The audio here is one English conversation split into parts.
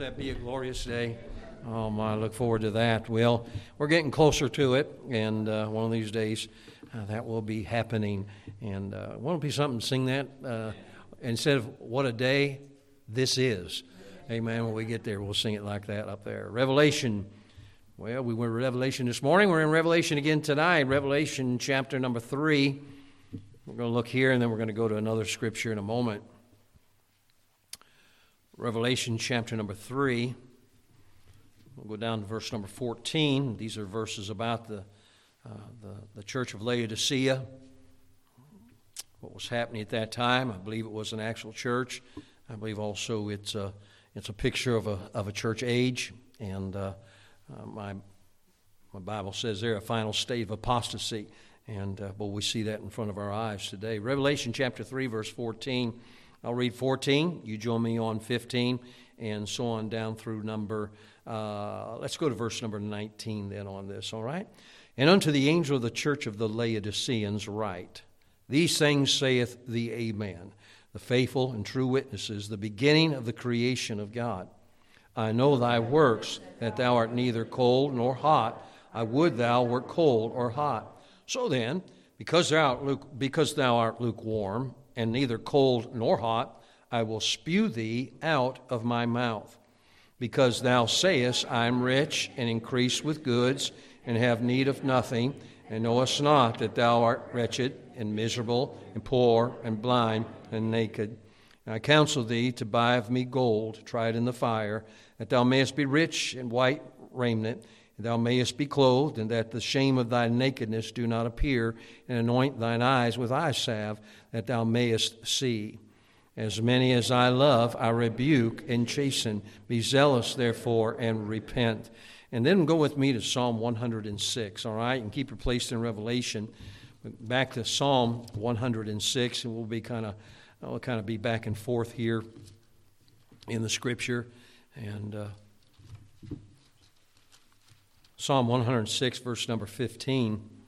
that be a glorious day? Oh, my, I look forward to that. Well, we're getting closer to it, and uh, one of these days uh, that will be happening. And uh, won't it be something to sing that? Uh, instead of what a day this is. Amen. When we get there, we'll sing it like that up there. Revelation. Well, we were in Revelation this morning. We're in Revelation again tonight. Revelation chapter number three. We're going to look here, and then we're going to go to another scripture in a moment. Revelation chapter number 3. We'll go down to verse number 14. These are verses about the, uh, the, the church of Laodicea, what was happening at that time. I believe it was an actual church. I believe also it's a, it's a picture of a, of a church age. And uh, uh, my, my Bible says there a final state of apostasy. And uh, well, we see that in front of our eyes today. Revelation chapter 3, verse 14. I'll read 14. You join me on 15, and so on down through number, uh, let's go to verse number 19 then on this, all right? And unto the angel of the church of the Laodiceans write, These things saith the Amen, the faithful and true witnesses, the beginning of the creation of God. I know thy works, that thou art neither cold nor hot. I would thou wert cold or hot. So then, because thou art, because thou art lukewarm, and neither cold nor hot, I will spew thee out of my mouth. Because thou sayest, I am rich and increase with goods, and have need of nothing, and knowest not that thou art wretched and miserable, and poor, and blind, and naked. And I counsel thee to buy of me gold, tried in the fire, that thou mayest be rich in white raiment, and thou mayest be clothed, and that the shame of thy nakedness do not appear, and anoint thine eyes with eye salve, that thou mayest see. As many as I love, I rebuke and chasten. Be zealous, therefore, and repent. And then go with me to Psalm 106, all right? And keep your place in Revelation. Back to Psalm 106, and we'll be kind of, we'll kind of be back and forth here in the Scripture. And uh, Psalm 106, verse number 15.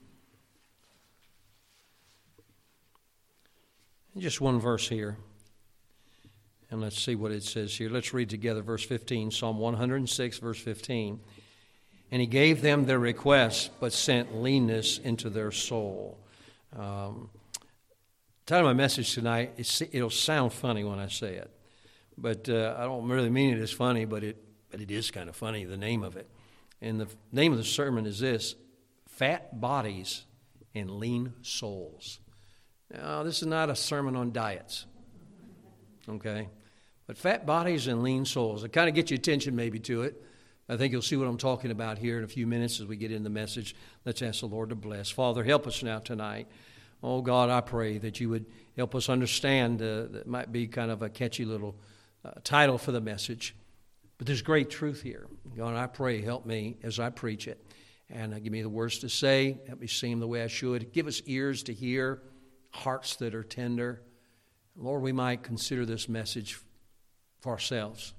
Just one verse here. And let's see what it says here. Let's read together verse 15, Psalm 106, verse 15. And he gave them their request, but sent leanness into their soul. Um, title of my message tonight, it'll sound funny when I say it. But uh, I don't really mean it as funny, but it, but it is kind of funny, the name of it. And the name of the sermon is this Fat Bodies and Lean Souls. Now, this is not a sermon on diets, okay? But fat bodies and lean souls. It kind of gets your attention maybe to it. I think you'll see what I'm talking about here in a few minutes as we get in the message. Let's ask the Lord to bless. Father, help us now tonight. Oh, God, I pray that you would help us understand. Uh, that might be kind of a catchy little uh, title for the message. But there's great truth here. God, I pray, help me as I preach it. And uh, give me the words to say. Help me see them the way I should. Give us ears to hear, hearts that are tender. Lord, we might consider this message for ourselves.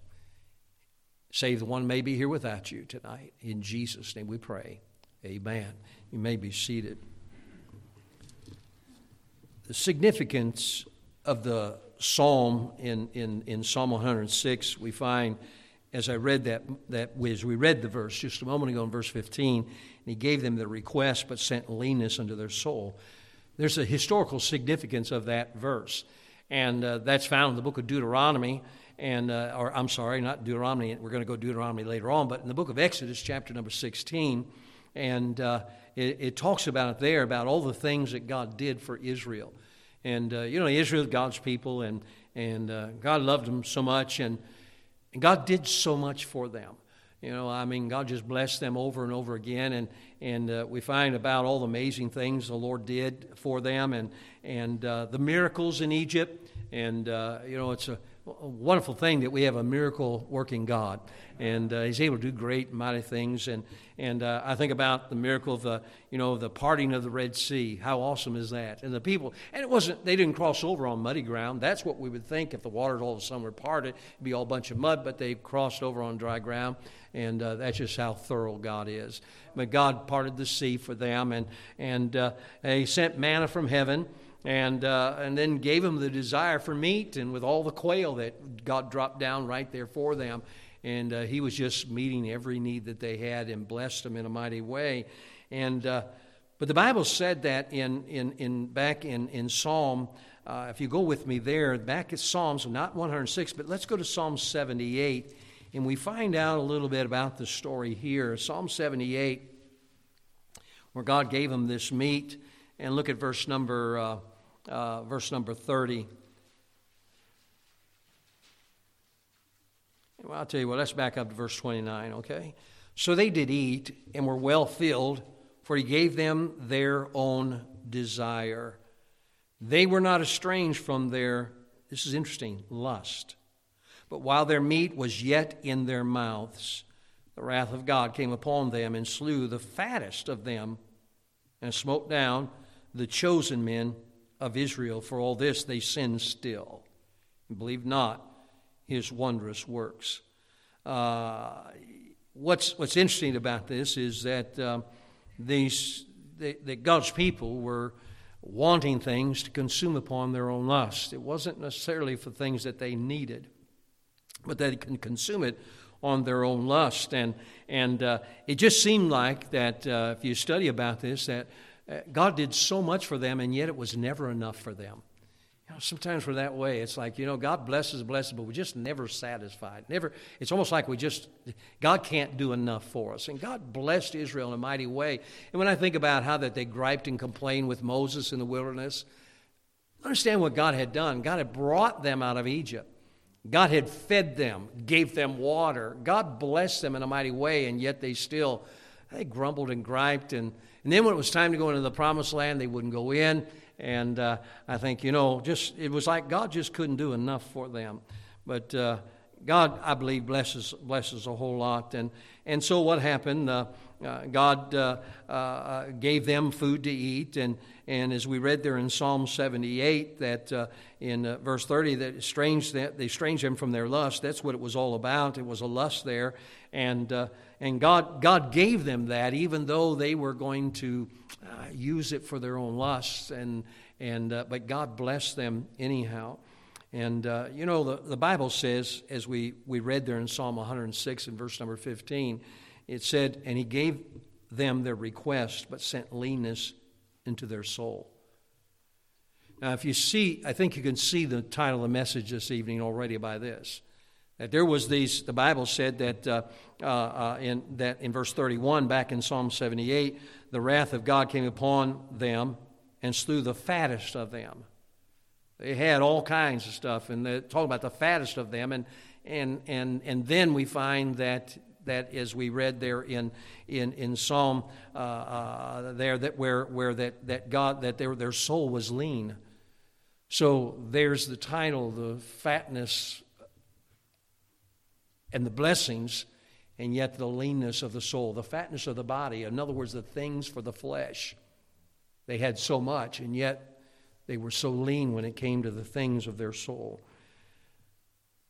Save the one may be here without you tonight. In Jesus' name we pray. Amen. You may be seated. The significance of the psalm in, in, in Psalm 106, we find as I read that, that as we read the verse just a moment ago in verse 15, and he gave them the request but sent leanness unto their soul. There's a historical significance of that verse, and uh, that's found in the book of Deuteronomy, and uh, or I'm sorry, not Deuteronomy. We're going to go Deuteronomy later on, but in the book of Exodus, chapter number 16, and uh, it, it, talks about it there about all the things that God did for Israel, and uh, you know Israel, God's people, and and uh, God loved them so much, and and God did so much for them. You know, I mean, God just blessed them over and over again, and and uh, we find about all the amazing things the Lord did for them, and and uh, the miracles in Egypt, and uh, you know, it's a, a, wonderful thing that we have a miracle working God, and uh, He's able to do great, mighty things, and and uh, I think about the miracle of the you know the parting of the Red Sea. How awesome is that? And the people, and it wasn't they didn't cross over on muddy ground. That's what we would think if the waters all of a sudden were parted, it'd be all a bunch of mud, but they crossed over on dry ground and uh, that's just how thorough God is. But God parted the sea for them, and and uh, He sent manna from heaven, and uh, and then gave them the desire for meat, and with all the quail that God dropped down right there for them. and uh, he was just meeting every need that they had and blessed them in a mighty way. And uh, but the Bible said that in in, in back in in Psalm. Uh, if you go with me there, back at Psalms, not 106, but let's go to Psalm 78, and we find out a little bit about the story here. Psalm 78, where God gave him this meat, and look at verse number uh, verse number 30. Well, I'll tell you what, let's back up to verse 29, okay? So they did eat and were well filled, for he gave them their own desire. They were not estranged from their, this is interesting, lust. But while their meat was yet in their mouths, the wrath of God came upon them and slew the fattest of them and smote down the chosen men of Israel. For all this they sin still and believed not his wondrous works. Uh, what's, what's interesting about this is that um, these, that God's people were wanting things to consume upon their own lust. It wasn't necessarily for things that they needed, but they can consume it on their own lust. And, and uh, it just seemed like that uh, if you study about this, that uh, God did so much for them, and yet it was never enough for them. You know, sometimes we're that way. It's like, you know, God blesses, blesses, but we're just never satisfied. Never. It's almost like we just, God can't do enough for us. And God blessed Israel in a mighty way. And when I think about how that they griped and complained with Moses in the wilderness, understand what God had done. God had brought them out of Egypt. God had fed them, gave them water. God blessed them in a mighty way, and yet they still, they grumbled and griped. And, and then when it was time to go into the promised land, they wouldn't go in. And uh, I think, you know, just it was like God just couldn't do enough for them. But uh, God, I believe, blesses, blesses a whole lot. And, and so what happened? Uh, uh God uh, uh, gave them food to eat. And, and as we read there in Psalm 78, that in verse 30, that strange that they estranged them from their lust. That's what it was all about. It was a lust there. And, and God, God gave them that, even though they were going to uh, use it for their own lusts, and, and, uh, but God blessed them anyhow. And, uh, you know, the, the Bible says, as we, we read there in Psalm 106 and verse number 15, it said, And he gave them their request, but sent leanness into their soul. Now, if you see, I think you can see the title of the message this evening already by this. That there was these, the Bible said that, uh, uh, uh, in, that in verse 31, back in Psalm 78, the wrath of God came upon them and slew the fattest of them. They had all kinds of stuff, and they're talking about the fattest of them. And, and, and, and then we find that, that as we read there in, in, in Psalm uh, uh, there, that where, where that, that God, that their, their soul was lean. So there's the title, the fatness and the blessings, and yet the leanness of the soul, the fatness of the body. In other words, the things for the flesh. They had so much, and yet they were so lean when it came to the things of their soul.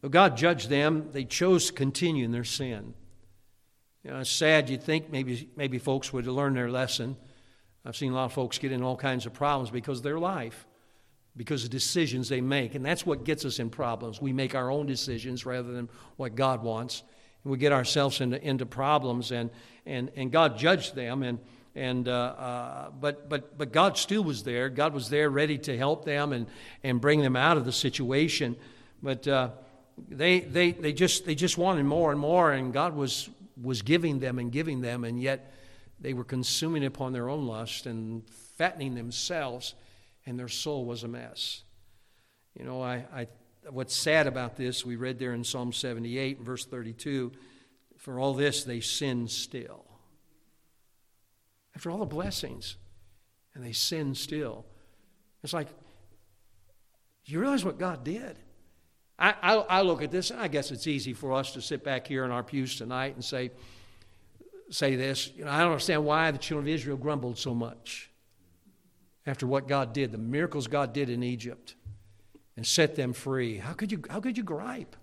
Though God judged them, they chose to continue in their sin. You know, it's sad. You'd think maybe, maybe folks would learn their lesson. I've seen a lot of folks get in all kinds of problems because of their life because of decisions they make. And that's what gets us in problems. We make our own decisions rather than what God wants. And we get ourselves into, into problems, and, and, and God judged them. And, and, uh, uh, but, but, but God still was there. God was there ready to help them and, and bring them out of the situation. But uh, they, they, they, just, they just wanted more and more, and God was, was giving them and giving them, and yet they were consuming upon their own lust and fattening themselves and their soul was a mess. You know, I, I, what's sad about this, we read there in Psalm 78, verse 32 for all this they sin still. After all the blessings, and they sin still. It's like, do you realize what God did? I, I, I, look at this, and I guess it's easy for us to sit back here in our pews tonight and say, say this. You know, I don't understand why the children of Israel grumbled so much after what God did, the miracles God did in Egypt, and set them free. How could you, how could you gripe?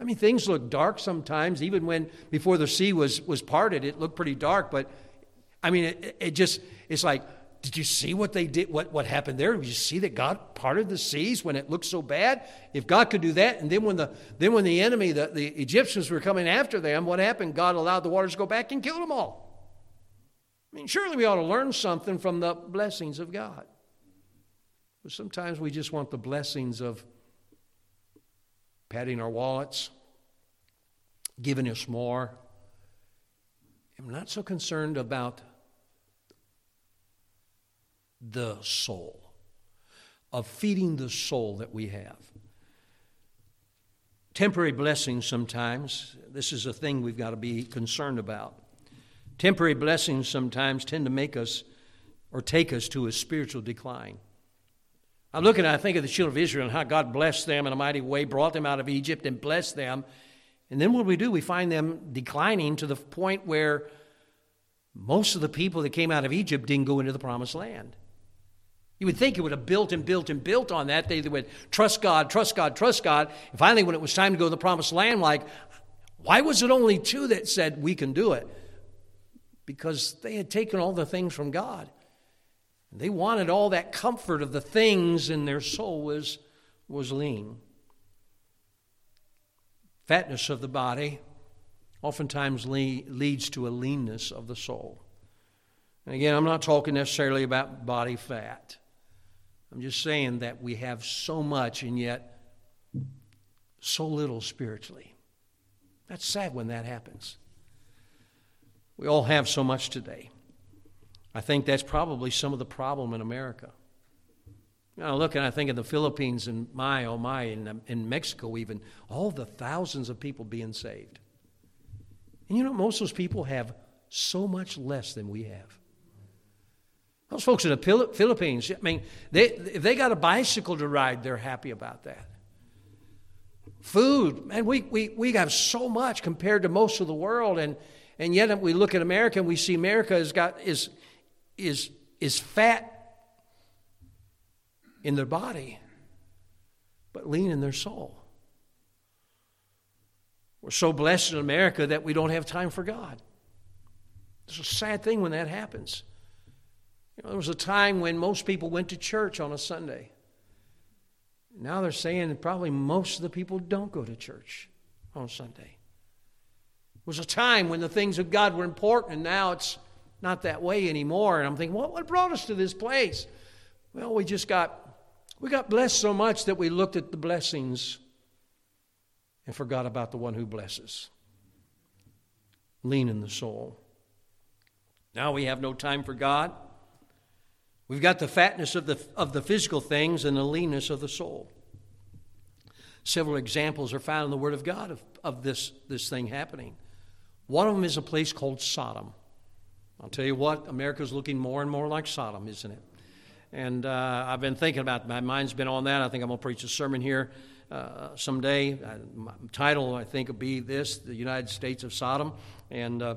I mean, things look dark sometimes, even when before the sea was, was parted, it looked pretty dark, but I mean, it, it just, it's like, did you see what they did? What, what happened there? Did you see that God parted the seas when it looked so bad? If God could do that, and then when the then when the enemy, the, the Egyptians were coming after them, what happened? God allowed the waters to go back and killed them all. I mean, surely we ought to learn something from the blessings of God. But sometimes we just want the blessings of patting our wallets, giving us more. I'm not so concerned about the soul, of feeding the soul that we have. Temporary blessings sometimes, this is a thing we've got to be concerned about. Temporary blessings sometimes tend to make us or take us to a spiritual decline. I'm looking, at, I think of the children of Israel and how God blessed them in a mighty way, brought them out of Egypt and blessed them. And then what do we do, we find them declining to the point where most of the people that came out of Egypt didn't go into the promised land. You would think it would have built and built and built on that. They would trust God, trust God, trust God. And finally, when it was time to go to the promised land, like, why was it only two that said, we can do it? Because they had taken all the things from God. They wanted all that comfort of the things, and their soul was, was lean. Fatness of the body oftentimes leads to a leanness of the soul. And again, I'm not talking necessarily about body fat. I'm just saying that we have so much and yet so little spiritually. That's sad when that happens. We all have so much today. I think that's probably some of the problem in America. Know, look, and I think in the Philippines and my, oh my, in, in Mexico even, all the thousands of people being saved. And you know, most of those people have so much less than we have. Those folks in the Philippines, I mean, they, if they got a bicycle to ride, they're happy about that. Food, man, we, we, we have so much compared to most of the world, and, and yet we look at America and we see America has got, is, is, is fat in their body, but lean in their soul. We're so blessed in America that we don't have time for God. It's a sad thing when that happens. You know, there was a time when most people went to church on a Sunday. Now they're saying probably most of the people don't go to church on Sunday. Was a time when the things of God were important, and now it's not that way anymore. And I'm thinking, what, what brought us to this place? Well, we just got we got blessed so much that we looked at the blessings and forgot about the one who blesses. Lean in the soul. Now we have no time for God. We've got the fatness of the, of the physical things and the leanness of the soul. Several examples are found in the Word of God of, of this, this thing happening. One of them is a place called Sodom. I'll tell you what, America's looking more and more like Sodom, isn't it? And uh, I've been thinking about my mind's been on that. I think I'm going to preach a sermon here uh, someday. Uh, my title, I think, will be this The United States of Sodom. And uh,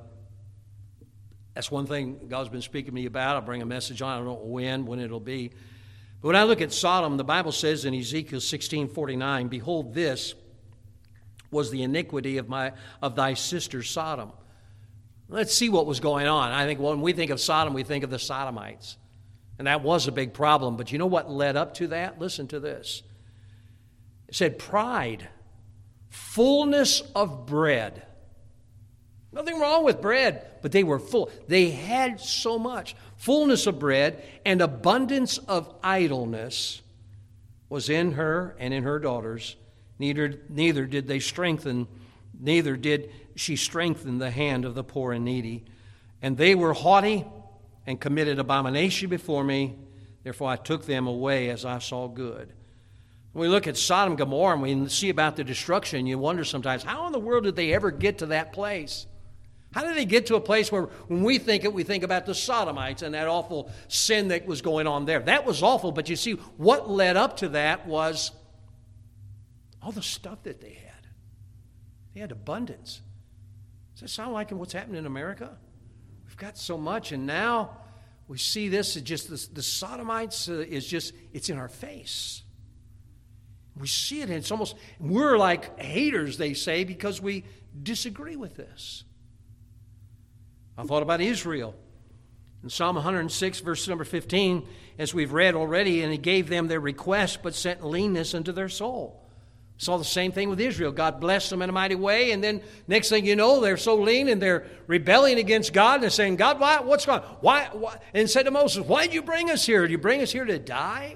that's one thing God's been speaking to me about. I'll bring a message on. I don't know when, when it'll be. But when I look at Sodom, the Bible says in Ezekiel 16 49, Behold, this was the iniquity of, my, of thy sister Sodom. Let's see what was going on. I think when we think of Sodom, we think of the Sodomites. And that was a big problem. But you know what led up to that? Listen to this. It said, Pride, fullness of bread Nothing wrong with bread, but they were full. They had so much fullness of bread and abundance of idleness was in her and in her daughters. Neither, neither did they strengthen, neither did she strengthen the hand of the poor and needy. And they were haughty and committed abomination before me. Therefore I took them away as I saw good. When we look at Sodom and Gomorrah and we see about the destruction, you wonder sometimes, how in the world did they ever get to that place? How did they get to a place where when we think it, we think about the Sodomites and that awful sin that was going on there? That was awful, but you see, what led up to that was all the stuff that they had. They had abundance. Does that sound like what's happening in America? We've got so much, and now we see this as just the, the Sodomites uh, is just, it's in our face. We see it, and it's almost, we're like haters, they say, because we disagree with this. I thought about Israel. In Psalm 106, verse number 15, as we've read already, and he gave them their request, but sent leanness into their soul. Saw the same thing with Israel. God blessed them in a mighty way, and then next thing you know, they're so lean and they're rebelling against God and they're saying, God, why, what's going on? Why, why? And said to Moses, Why did you bring us here? Did you bring us here to die?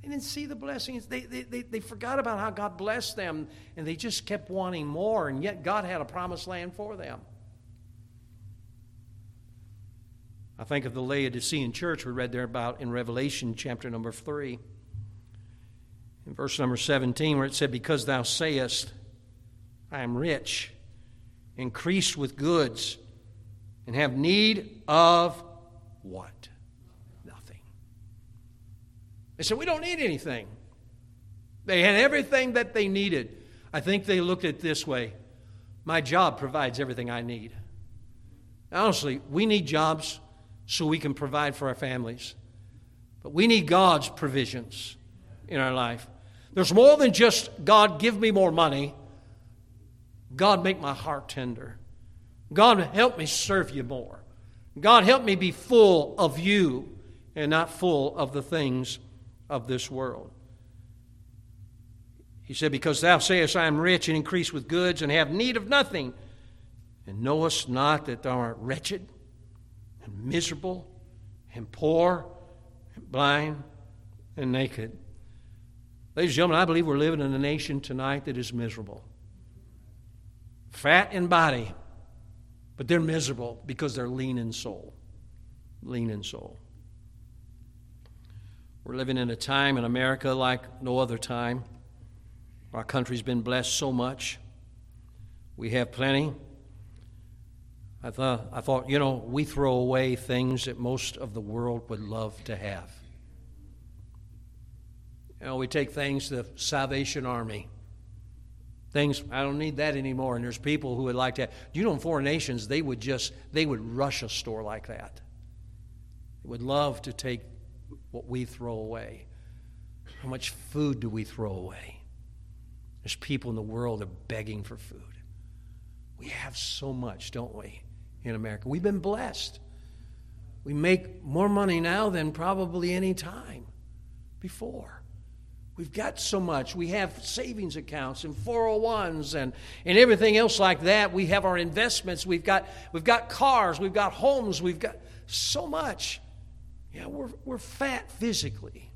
They didn't see the blessings. They, they, they, they forgot about how God blessed them, and they just kept wanting more, and yet God had a promised land for them. I think of the Laodicean church we read there about in Revelation chapter number 3 in verse number 17, where it said, Because thou sayest, I am rich, increased with goods, and have need of what? Nothing. They said, We don't need anything. They had everything that they needed. I think they looked at it this way My job provides everything I need. Honestly, we need jobs so we can provide for our families. But we need God's provisions in our life. There's more than just, God, give me more money. God, make my heart tender. God, help me serve you more. God, help me be full of you and not full of the things of this world. He said, Because thou sayest, I am rich and increase with goods and have need of nothing, and knowest not that thou art wretched and miserable and poor and blind and naked. Ladies and gentlemen, I believe we're living in a nation tonight that is miserable. Fat in body, but they're miserable because they're lean in soul. Lean in soul. We're living in a time in America like no other time. Our country's been blessed so much. We have plenty. I thought, I thought, you know, we throw away things that most of the world would love to have. You know, we take things, the Salvation Army. Things, I don't need that anymore. And there's people who would like to. You know, in foreign nations, they would just, they would rush a store like that. They would love to take what we throw away. How much food do we throw away? There's people in the world that are begging for food. We have so much, don't we, in America? We've been blessed. We make more money now than probably any time before. We've got so much. We have savings accounts and 401s and, and everything else like that. We have our investments. We've got, we've got cars. We've got homes. We've got so much. Yeah, we're, we're fat physically.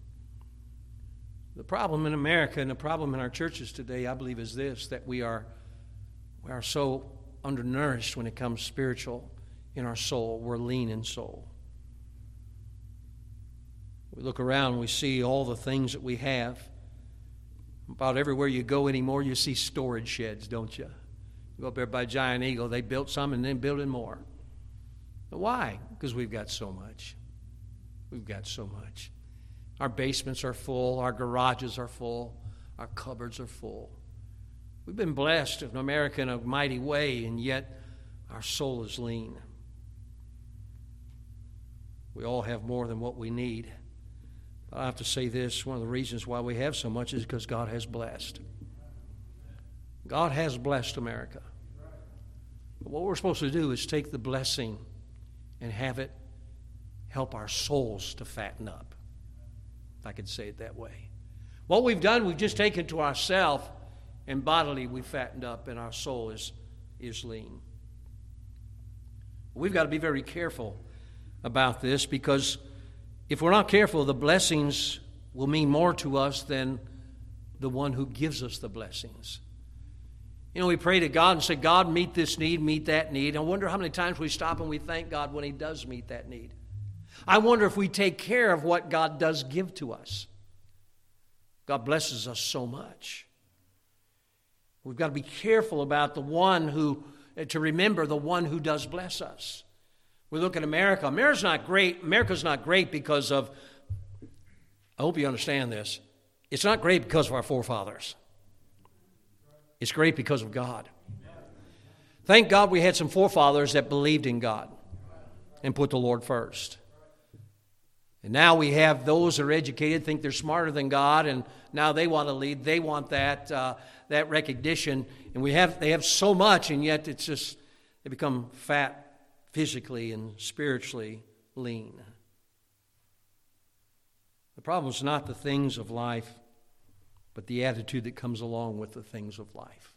The problem in America and the problem in our churches today, I believe, is this that we are, we are so undernourished when it comes spiritual in our soul. We're lean in soul. We look around, we see all the things that we have. About everywhere you go anymore, you see storage sheds, don't you? You go up there by Giant Eagle, they built some and then building more. But why? Because we've got so much. We've got so much. Our basements are full, our garages are full, our cupboards are full. We've been blessed in America in a mighty way, and yet our soul is lean. We all have more than what we need. I have to say this one of the reasons why we have so much is because God has blessed. God has blessed America. But what we're supposed to do is take the blessing and have it help our souls to fatten up, if I could say it that way. What we've done, we've just taken to ourselves, and bodily we've fattened up, and our soul is, is lean. We've got to be very careful about this because if we're not careful, the blessings will mean more to us than the one who gives us the blessings. You know, we pray to God and say, God, meet this need, meet that need. I wonder how many times we stop and we thank God when He does meet that need. I wonder if we take care of what God does give to us. God blesses us so much. We've got to be careful about the one who, to remember the one who does bless us. We look at America. America's not great. America's not great because of, I hope you understand this. It's not great because of our forefathers. It's great because of God. Thank God we had some forefathers that believed in God and put the Lord first. And now we have those that are educated, think they're smarter than God, and now they want to lead. They want that, uh, that recognition. And we have, they have so much, and yet it's just, they become fat physically and spiritually lean. The problem is not the things of life, but the attitude that comes along with the things of life.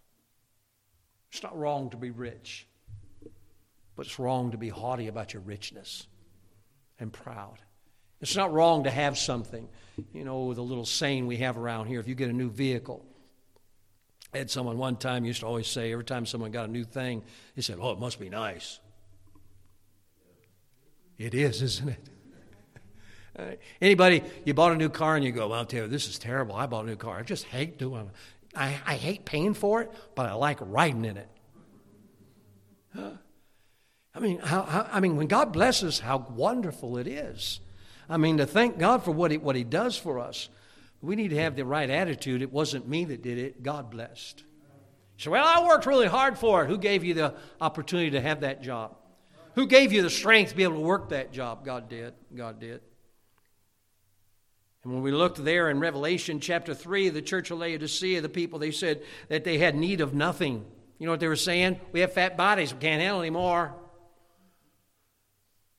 It's not wrong to be rich, but it's wrong to be haughty about your richness and proud. It's not wrong to have something. You know, the little saying we have around here if you get a new vehicle, I had someone one time used to always say, every time someone got a new thing, he said, Oh, it must be nice. It is, isn't it? Anybody, you bought a new car and you go, well, Taylor, this is terrible. I bought a new car. I just hate doing it. I, I hate paying for it, but I like riding in it. Huh? I mean, how, how, I mean, when God blesses, how wonderful it is. I mean, to thank God for what he, what he does for us, we need to have the right attitude. It wasn't me that did it, God blessed. So, well, I worked really hard for it. Who gave you the opportunity to have that job? Who gave you the strength to be able to work that job? God did. God did. And when we looked there in Revelation chapter 3, the church of Laodicea, the people, they said that they had need of nothing. You know what they were saying? We have fat bodies, we can't handle anymore.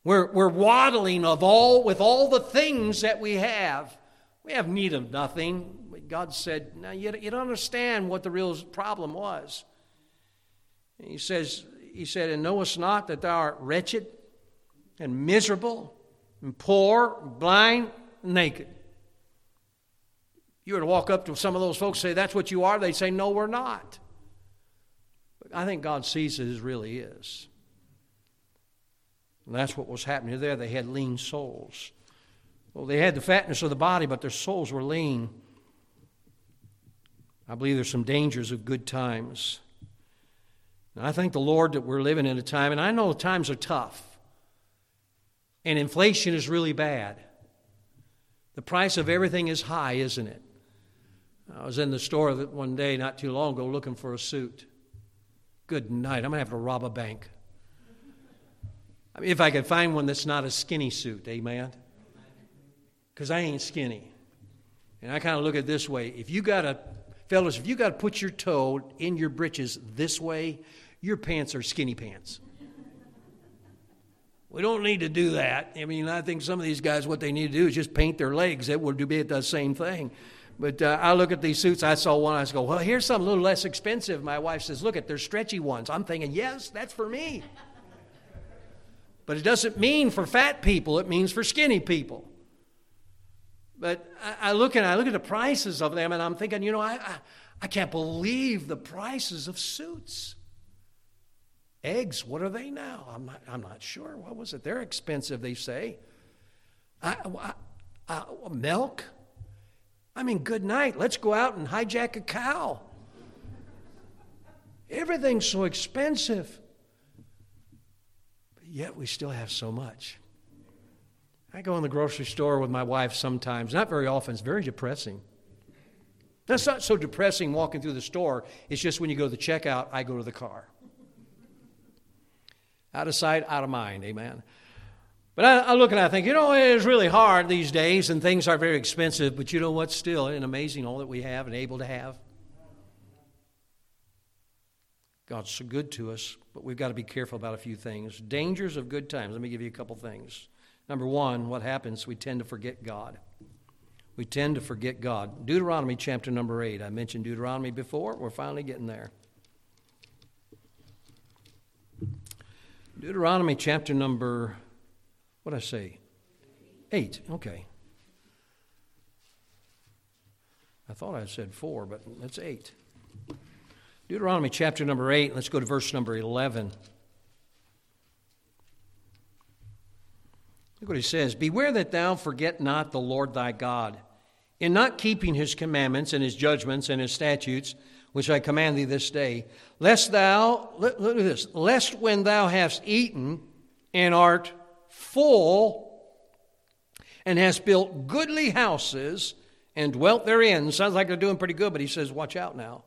We're, we're waddling of all with all the things that we have. We have need of nothing. God said, Now you, you don't understand what the real problem was. he says, He said, And knowest not that thou art wretched and miserable and poor, blind, naked. You were to walk up to some of those folks and say, That's what you are, they'd say, No, we're not. But I think God sees it as really is. And that's what was happening there. They had lean souls. Well, they had the fatness of the body, but their souls were lean. I believe there's some dangers of good times. And I thank the Lord that we're living in a time, and I know times are tough. And inflation is really bad. The price of everything is high, isn't it? I was in the store one day not too long ago looking for a suit. Good night. I'm going to have to rob a bank. I mean, if I could find one that's not a skinny suit, amen? Because I ain't skinny. And I kind of look at it this way if you got to, fellas, if you got to put your toe in your britches this way, your pants are skinny pants. We don't need to do that. I mean, I think some of these guys, what they need to do is just paint their legs. That would be the same thing. But uh, I look at these suits. I saw one. I go, well, here's something a little less expensive. My wife says, look at, they're stretchy ones. I'm thinking, yes, that's for me. But it doesn't mean for fat people. It means for skinny people. But I, I look and I look at the prices of them, and I'm thinking, you know, I, I, I can't believe the prices of suits. Eggs, what are they now? I'm not, I'm not sure. What was it? They're expensive, they say. I, I, milk, I mean, good night. Let's go out and hijack a cow. Everything's so expensive. But yet we still have so much. I go in the grocery store with my wife sometimes, not very often, it's very depressing. That's not so depressing walking through the store, it's just when you go to the checkout, I go to the car. Out of sight, out of mind, amen. But I, I, look and I think, you know, it is really hard these days and things are very expensive, but you know what? Still, and amazing all that we have and able to have. God's so good to us, but we've got to be careful about a few things. Dangers of good times. Let me give you a couple things. Number one, what happens? We tend to forget God. We tend to forget God. Deuteronomy chapter number 8. I mentioned Deuteronomy before. We're finally getting there. Deuteronomy chapter number what did I say? Eight. Okay. I thought I said four, but it's eight. Deuteronomy chapter number eight. Let's go to verse number 11. Look what he says Beware that thou forget not the Lord thy God, in not keeping his commandments and his judgments and his statutes, which I command thee this day, lest thou, look at this, lest when thou hast eaten and art full and hast built goodly houses and dwelt therein. Sounds like they're doing pretty good, but he says, Watch out now.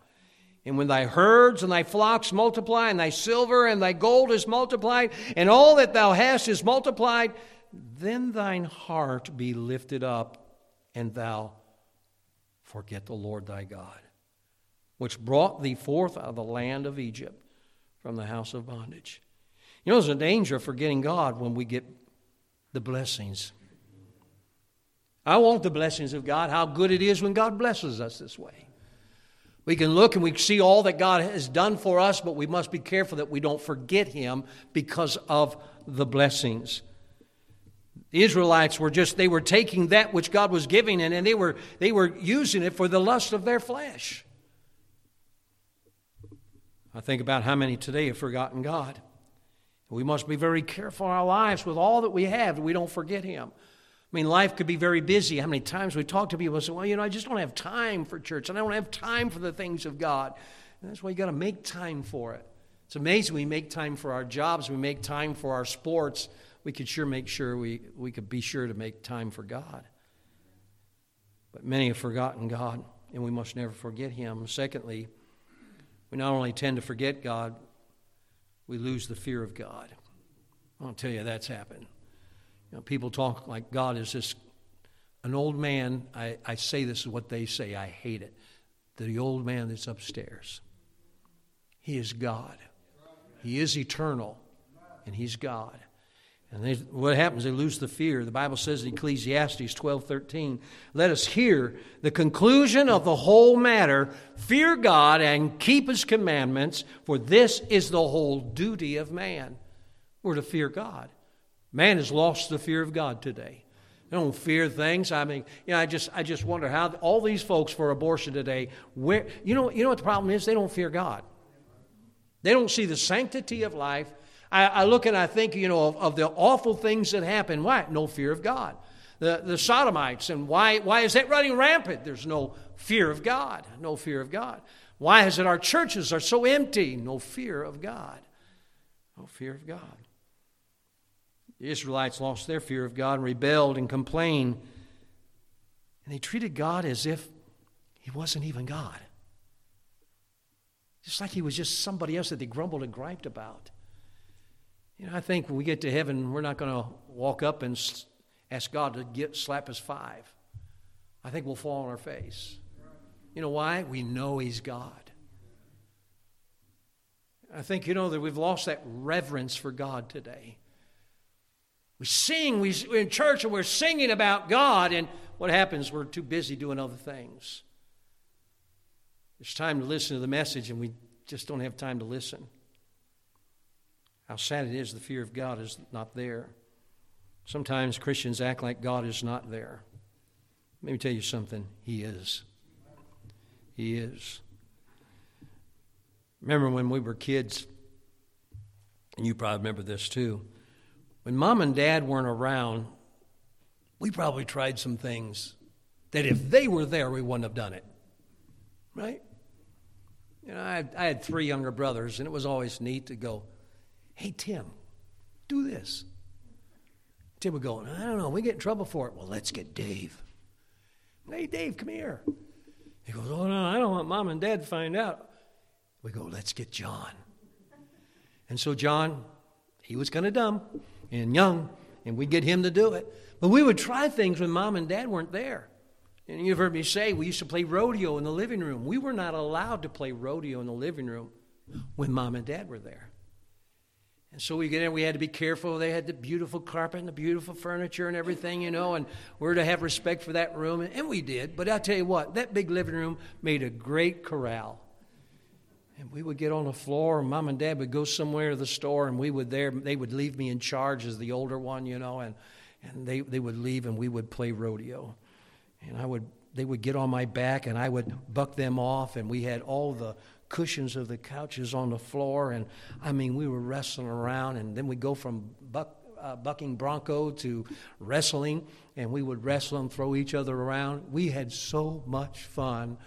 And when thy herds and thy flocks multiply, and thy silver and thy gold is multiplied, and all that thou hast is multiplied, then thine heart be lifted up, and thou forget the Lord thy God, which brought thee forth out of the land of Egypt from the house of bondage. You know, there's a danger of forgetting God when we get the blessings. I want the blessings of God, how good it is when God blesses us this way. We can look and we see all that God has done for us, but we must be careful that we don't forget Him because of the blessings. The Israelites were just, they were taking that which God was giving and, and they, were, they were using it for the lust of their flesh. I think about how many today have forgotten God. We must be very careful in our lives with all that we have that we don't forget Him. I mean, life could be very busy. How many times we talk to people and say, well, you know, I just don't have time for church and I don't have time for the things of God. And that's why you got to make time for it. It's amazing we make time for our jobs, we make time for our sports. We could sure make sure we, we could be sure to make time for God. But many have forgotten God, and we must never forget Him. Secondly, we not only tend to forget God, we lose the fear of God. I'll tell you, that's happened. You know, people talk like God is this an old man. I, I say this is what they say. I hate it. The old man that's upstairs. He is God. He is eternal, and He's God. And they, what happens? They lose the fear. The Bible says in Ecclesiastes 12 13, let us hear the conclusion of the whole matter. Fear God and keep His commandments, for this is the whole duty of man. We're to fear God. Man has lost the fear of God today. They don't fear things. I mean, you know, I just, I just wonder how all these folks for abortion today, where, you know, you know what the problem is? They don't fear God. They don't see the sanctity of life. I, I look and I think, you know, of, of, the awful things that happen. Why? No fear of God. The, the sodomites, and why, why is that running rampant? There's no fear of God. No fear of God. Why is it our churches are so empty? No fear of God. No fear of God. The Israelites lost their fear of God and rebelled and complained. And they treated God as if he wasn't even God. Just like he was just somebody else that they grumbled and griped about. You know, I think when we get to heaven, we're not going to walk up and ask God to get slap us five. I think we'll fall on our face. You know why? We know He's God. I think, you know, that we've lost that reverence for God today. We sing, we, we're in church and we're singing about God, and what happens? We're too busy doing other things. It's time to listen to the message, and we just don't have time to listen. How sad it is the fear of God is not there. Sometimes Christians act like God is not there. Let me tell you something He is. He is. Remember when we were kids, and you probably remember this too. When mom and dad weren't around, we probably tried some things that if they were there, we wouldn't have done it. Right? You know, I I had three younger brothers, and it was always neat to go, hey, Tim, do this. Tim would go, I don't know, we get in trouble for it. Well, let's get Dave. Hey, Dave, come here. He goes, Oh, no, I don't want mom and dad to find out. We go, Let's get John. And so John, he was kind of dumb and young, and we'd get him to do it. But we would try things when mom and dad weren't there. And you've heard me say we used to play rodeo in the living room. We were not allowed to play rodeo in the living room when mom and dad were there. And so we get in, we had to be careful. They had the beautiful carpet and the beautiful furniture and everything, you know, and we're to have respect for that room. And we did. But I'll tell you what, that big living room made a great corral. And we would get on the floor, and mom and dad would go somewhere to the store, and we would there, they would leave me in charge as the older one, you know, and, and they, they would leave and we would play rodeo. And I would, they would get on my back and I would buck them off, and we had all the cushions of the couches on the floor. And I mean, we were wrestling around, and then we go from buck, uh, bucking bronco to wrestling, and we would wrestle and throw each other around. We had so much fun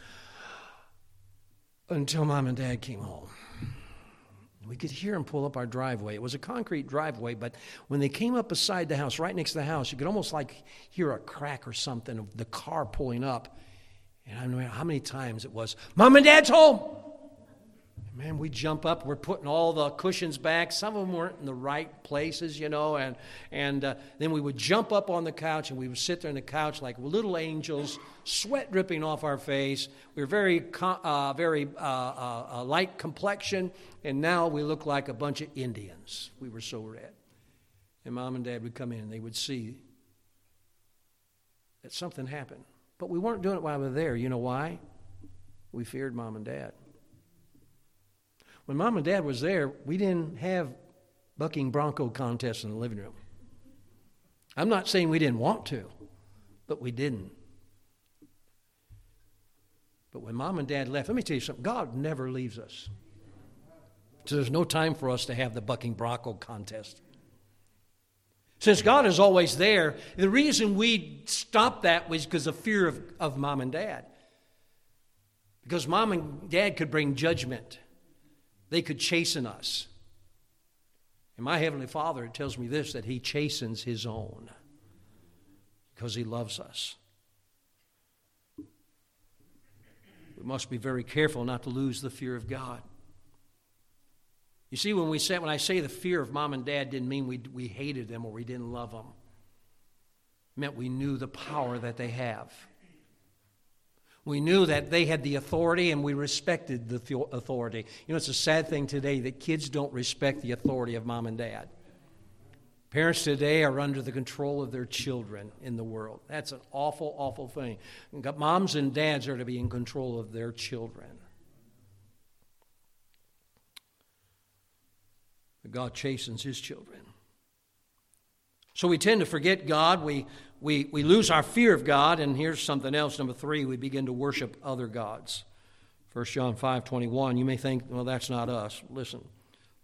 until mom and dad came home. We could hear them pull up our driveway. It was a concrete driveway, but when they came up beside the house, right next to the house, you could almost like hear a crack or something of the car pulling up. And I don't know how many times it was, Mom and Dad's home. Man, we jump up. We're putting all the cushions back. Some of them weren't in the right places, you know. And and uh, then we would jump up on the couch and we would sit there on the couch like little angels, sweat dripping off our face. We were very uh, very uh, uh, uh, light complexion, and now we look like a bunch of Indians. We were so red. and mom and dad would come in and they would see that something happened. But we weren't doing it while we were there. You know why? We feared mom and dad. When mom and dad was there, we didn't have bucking bronco contests in the living room. I'm not saying we didn't want to, but we didn't. But when mom and dad left, let me tell you something God never leaves us. So there's no time for us to have the bucking bronco contest. Since God is always there, the reason we stopped that was because of fear of, of mom and dad. Because mom and dad could bring judgment, they could chasten us. And my Heavenly Father tells me this that He chastens His own because He loves us. We must be very careful not to lose the fear of God. You see, when we say when I say the fear of mom and dad didn't mean we, we hated them or we didn't love them. It meant we knew the power that they have. We knew that they had the authority and we respected the authority. You know, it's a sad thing today that kids don't respect the authority of mom and dad. Parents today are under the control of their children in the world. That's an awful, awful thing. Moms and dads are to be in control of their children. God chastens his children. So we tend to forget God. We, we, we lose our fear of God. And here's something else. Number three, we begin to worship other gods. 1 John 5 21. You may think, well, that's not us. Listen,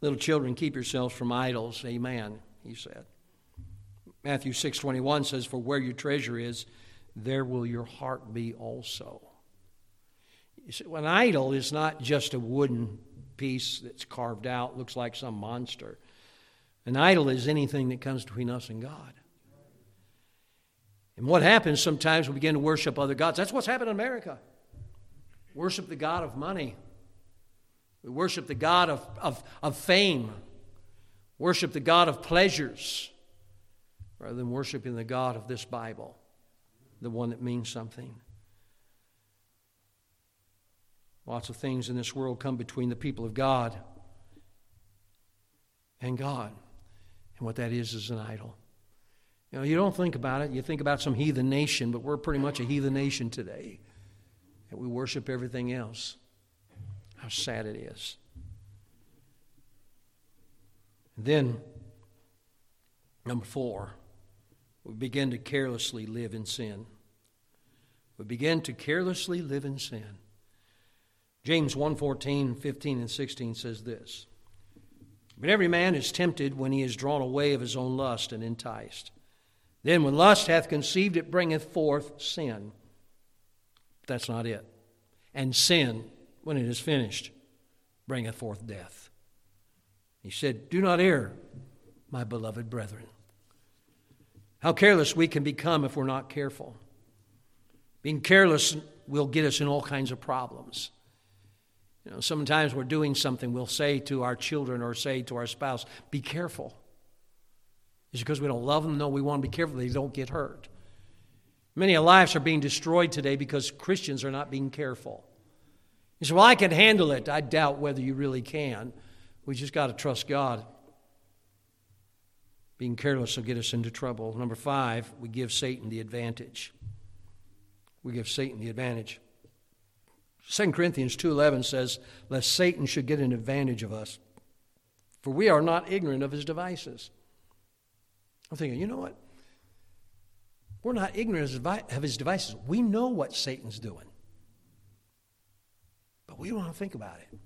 little children, keep yourselves from idols. Amen, he said. Matthew 6 21 says, For where your treasure is, there will your heart be also. You see, an idol is not just a wooden piece that's carved out, looks like some monster. An idol is anything that comes between us and God. And what happens sometimes we begin to worship other gods. That's what's happened in America. Worship the God of money. We worship the God of, of, of fame. Worship the God of pleasures rather than worshiping the God of this Bible, the one that means something. Lots of things in this world come between the people of God and God. And what that is is an idol. You know, you don't think about it. You think about some heathen nation, but we're pretty much a heathen nation today. And we worship everything else. How sad it is. And then, number four, we begin to carelessly live in sin. We begin to carelessly live in sin. James 1:14, 15 and 16 says this. But every man is tempted when he is drawn away of his own lust and enticed. Then when lust hath conceived it bringeth forth sin. That's not it. And sin, when it is finished, bringeth forth death. He said, Do not err, my beloved brethren. How careless we can become if we're not careful. Being careless will get us in all kinds of problems. You know, sometimes we're doing something, we'll say to our children or say to our spouse, be careful. Is because we don't love them? No, we want to be careful they don't get hurt. Many lives are being destroyed today because Christians are not being careful. You say, Well, I can handle it. I doubt whether you really can. We just got to trust God. Being careless will get us into trouble. Number five, we give Satan the advantage. We give Satan the advantage. 2 Corinthians 2:11 says, "Lest Satan should get an advantage of us, for we are not ignorant of his devices." I'm thinking, you know what? We're not ignorant of his devices. We know what Satan's doing. But we don't want to think about it.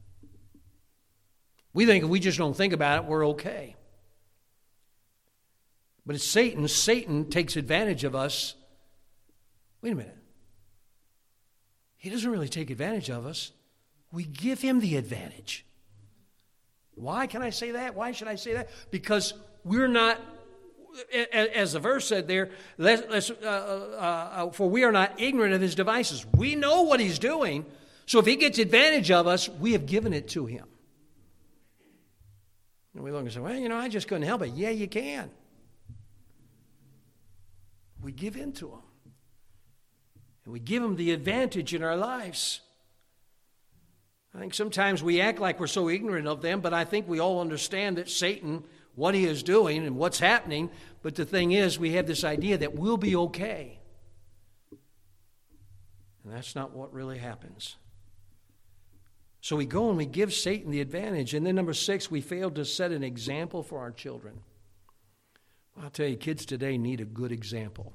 We think if we just don't think about it, we're okay. But it's Satan. Satan takes advantage of us. Wait a minute. He doesn't really take advantage of us. We give him the advantage. Why can I say that? Why should I say that? Because we're not, as the verse said there, let, us uh, uh, uh, for we are not ignorant of his devices. We know what he's doing. So if he gets advantage of us, we have given it to him. And we look and say, well, you know, I just couldn't help it. Yeah, you can. We give in to him. And we give them the advantage in our lives. I think sometimes we act like we're so ignorant of them, but I think we all understand that Satan what he is doing and what's happening, but the thing is, we have this idea that we'll be okay. And that's not what really happens. So we go and we give Satan the advantage. And then, number six, we fail to set an example for our children. I'll tell you, kids today need a good example.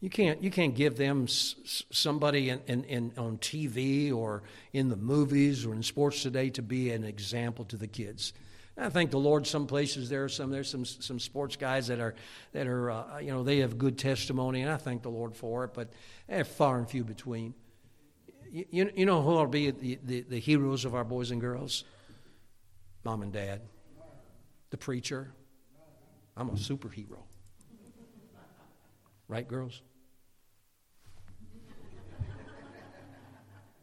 You can't, you can't give them somebody in, in, in, on TV or in the movies or in sports today to be an example to the kids. I thank the Lord. Some places there are some there's some some sports guys that are that are uh, you know they have good testimony, and I thank the Lord for it. But they're far and few between. You, you know who will be the, the, the heroes of our boys and girls? Mom and dad, the preacher. I'm a superhero. Right, girls?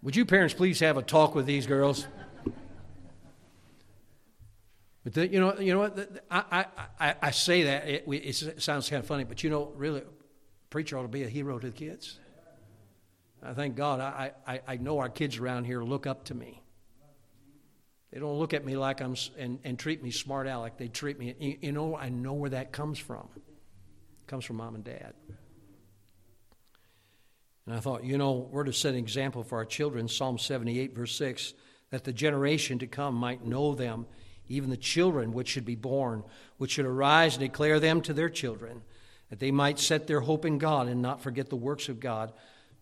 Would you parents please have a talk with these girls? But the, you know, you know what? I, I, I say that it, it sounds kind of funny, but you know, really, preacher ought to be a hero to the kids. I thank God. I, I, I know our kids around here look up to me. They don't look at me like I'm and, and treat me smart aleck. They treat me. You, know, I know where that comes from. It comes from mom and dad. And I thought, you know, we're to set an example for our children. Psalm 78, verse 6, that the generation to come might know them even the children which should be born, which should arise and declare them to their children, that they might set their hope in God and not forget the works of God,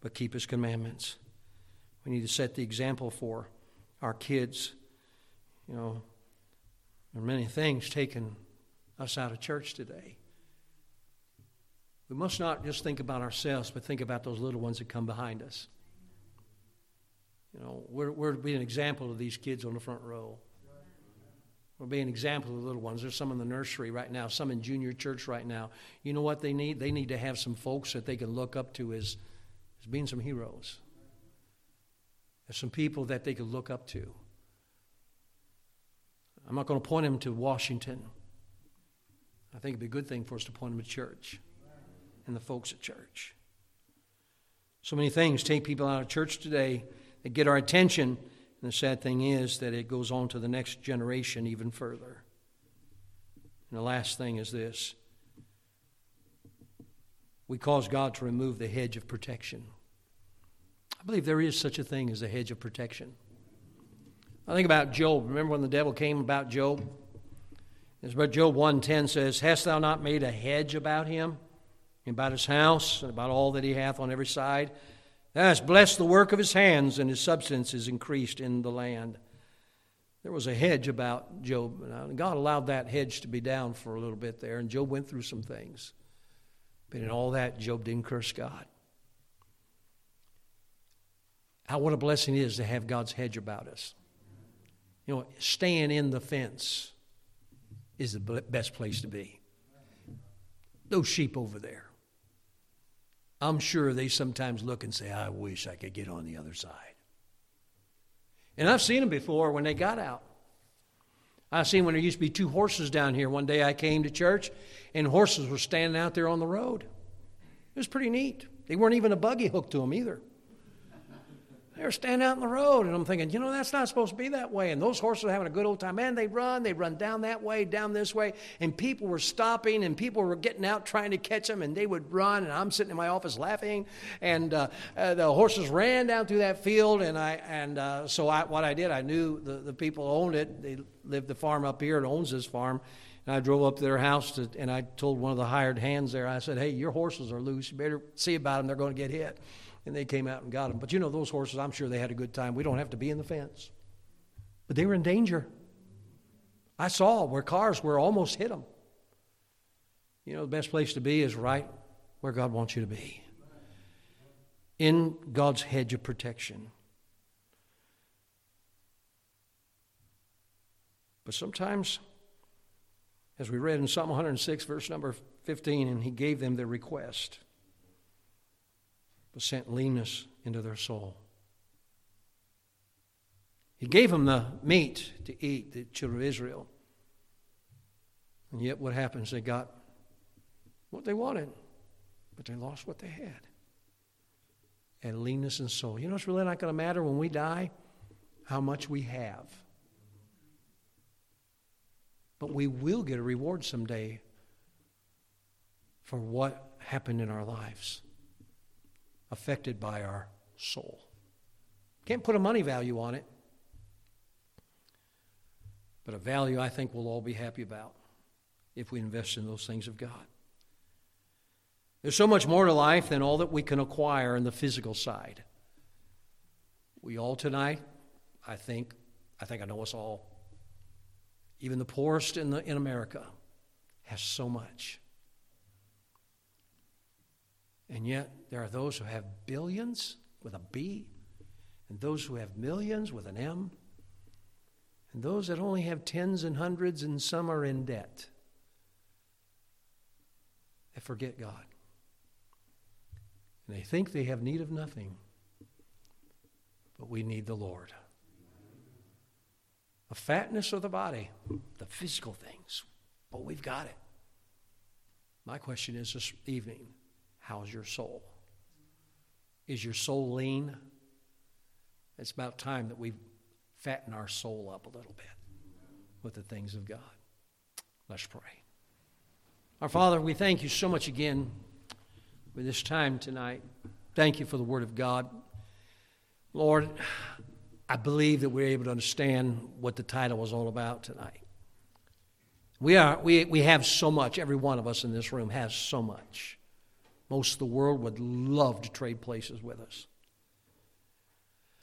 but keep His commandments. We need to set the example for our kids. You know, there are many things taking us out of church today. We must not just think about ourselves, but think about those little ones that come behind us. You know, we're, we're to be an example of these kids on the front row will be an example of the little ones. There's some in the nursery right now, some in junior church right now. You know what they need? They need to have some folks that they can look up to as, as being some heroes. There's some people that they could look up to. I'm not going to point them to Washington. I think it'd be a good thing for us to point them to church and the folks at church. So many things take people out of church today that get our attention and the sad thing is that it goes on to the next generation even further. And the last thing is this we cause God to remove the hedge of protection. I believe there is such a thing as a hedge of protection. I think about Job. Remember when the devil came about Job? As but Job 1:10 says, Hast thou not made a hedge about him, and about his house, and about all that he hath on every side? Thou hast blessed the work of his hands, and his substance is increased in the land. There was a hedge about Job. God allowed that hedge to be down for a little bit there, and Job went through some things. But in all that, Job didn't curse God. How what a blessing it is to have God's hedge about us. You know, staying in the fence is the best place to be. Those sheep over there. I'm sure they sometimes look and say, I wish I could get on the other side. And I've seen them before when they got out. I've seen when there used to be two horses down here. One day I came to church and horses were standing out there on the road. It was pretty neat. They weren't even a buggy hooked to them either. They were standing out in the road, and I'm thinking, you know, that's not supposed to be that way. And those horses are having a good old time. Man, they run, they run down that way, down this way, and people were stopping, and people were getting out trying to catch them, and they would run, and I'm sitting in my office laughing, and uh, uh, the horses ran down through that field, and I and uh, so I, what I did, I knew the, the people owned it. They lived the farm up here, it owns this farm. And I drove up to their house, to, and I told one of the hired hands there, I said, "Hey, your horses are loose. You better see about them. They're going to get hit." And they came out and got them. But you know, those horses, I'm sure they had a good time. We don't have to be in the fence. But they were in danger. I saw where cars were almost hit them. You know, the best place to be is right where God wants you to be in God's hedge of protection. But sometimes, as we read in Psalm 106, verse number 15, and he gave them their request but sent leanness into their soul. He gave them the meat to eat, the children of Israel. And yet, what happens? They got what they wanted, but they lost what they had. And leanness in soul. You know, it's really not going to matter when we die how much we have. but we will get a reward someday for what happened in our lives, affected by our soul. Can't put a money value on it, but a value I think we'll all be happy about if we invest in those things of God. There's so much more to life than all that we can acquire in the physical side. We all tonight, I think, I think I know us all, even the poorest in, the, in America, has so much. And yet, there are those who have billions with a B, and those who have millions with an M, and those that only have tens and hundreds, and some are in debt. They forget God. And they think they have need of nothing, but we need the Lord. The fatness of the body, the physical things, but we've got it. My question is this evening how's your soul? Is your soul lean? It's about time that we fatten our soul up a little bit with the things of God. Let's pray. Our Father, we thank you so much again for this time tonight. Thank you for the Word of God. Lord, I believe that we're able to understand what the title was all about tonight. We, are, we, we have so much, every one of us in this room has so much. Most of the world would love to trade places with us.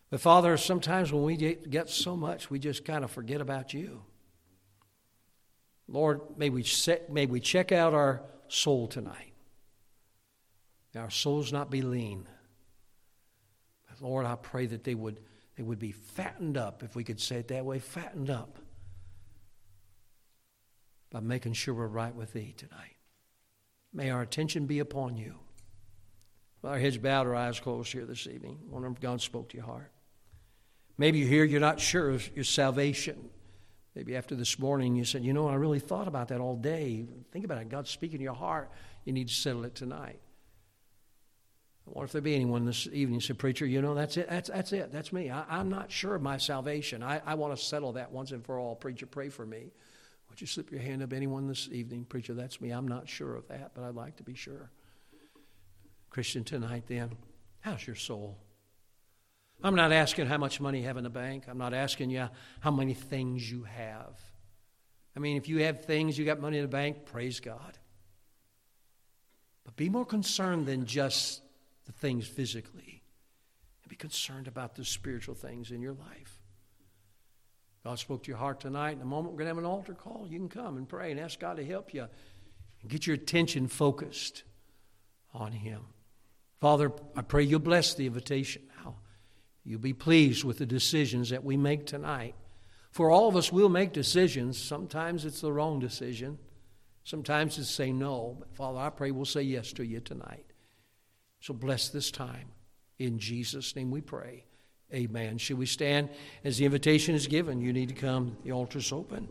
But Father, sometimes when we get so much, we just kind of forget about you. Lord, may we, set, may we check out our soul tonight. May our souls not be lean. But Lord, I pray that they would, they would be fattened up, if we could say it that way, fattened up by making sure we're right with Thee tonight. May our attention be upon You. With our heads bowed, our eyes closed here this evening. I wonder if God spoke to your heart. Maybe you're here, you're not sure of your salvation. Maybe after this morning you said, You know, I really thought about that all day. Think about it. God's speaking to your heart. You need to settle it tonight. I wonder if there be anyone this evening who said, Preacher, you know, that's it. That's, that's it. That's me. I, am not sure of my salvation. I, I want to settle that once and for all. Preacher, pray for me. You slip your hand up, anyone this evening? Preacher, that's me. I'm not sure of that, but I'd like to be sure. Christian, tonight then, how's your soul? I'm not asking how much money you have in the bank. I'm not asking you how many things you have. I mean, if you have things, you got money in the bank, praise God. But be more concerned than just the things physically. And be concerned about the spiritual things in your life. God spoke to your heart tonight. In a moment, we're going to have an altar call. You can come and pray and ask God to help you and get your attention focused on Him. Father, I pray you'll bless the invitation now. You'll be pleased with the decisions that we make tonight. For all of us we'll make decisions. Sometimes it's the wrong decision. Sometimes it's say no. But Father, I pray we'll say yes to you tonight. So bless this time. In Jesus' name we pray. Amen. Should we stand as the invitation is given? You need to come. The altar's open.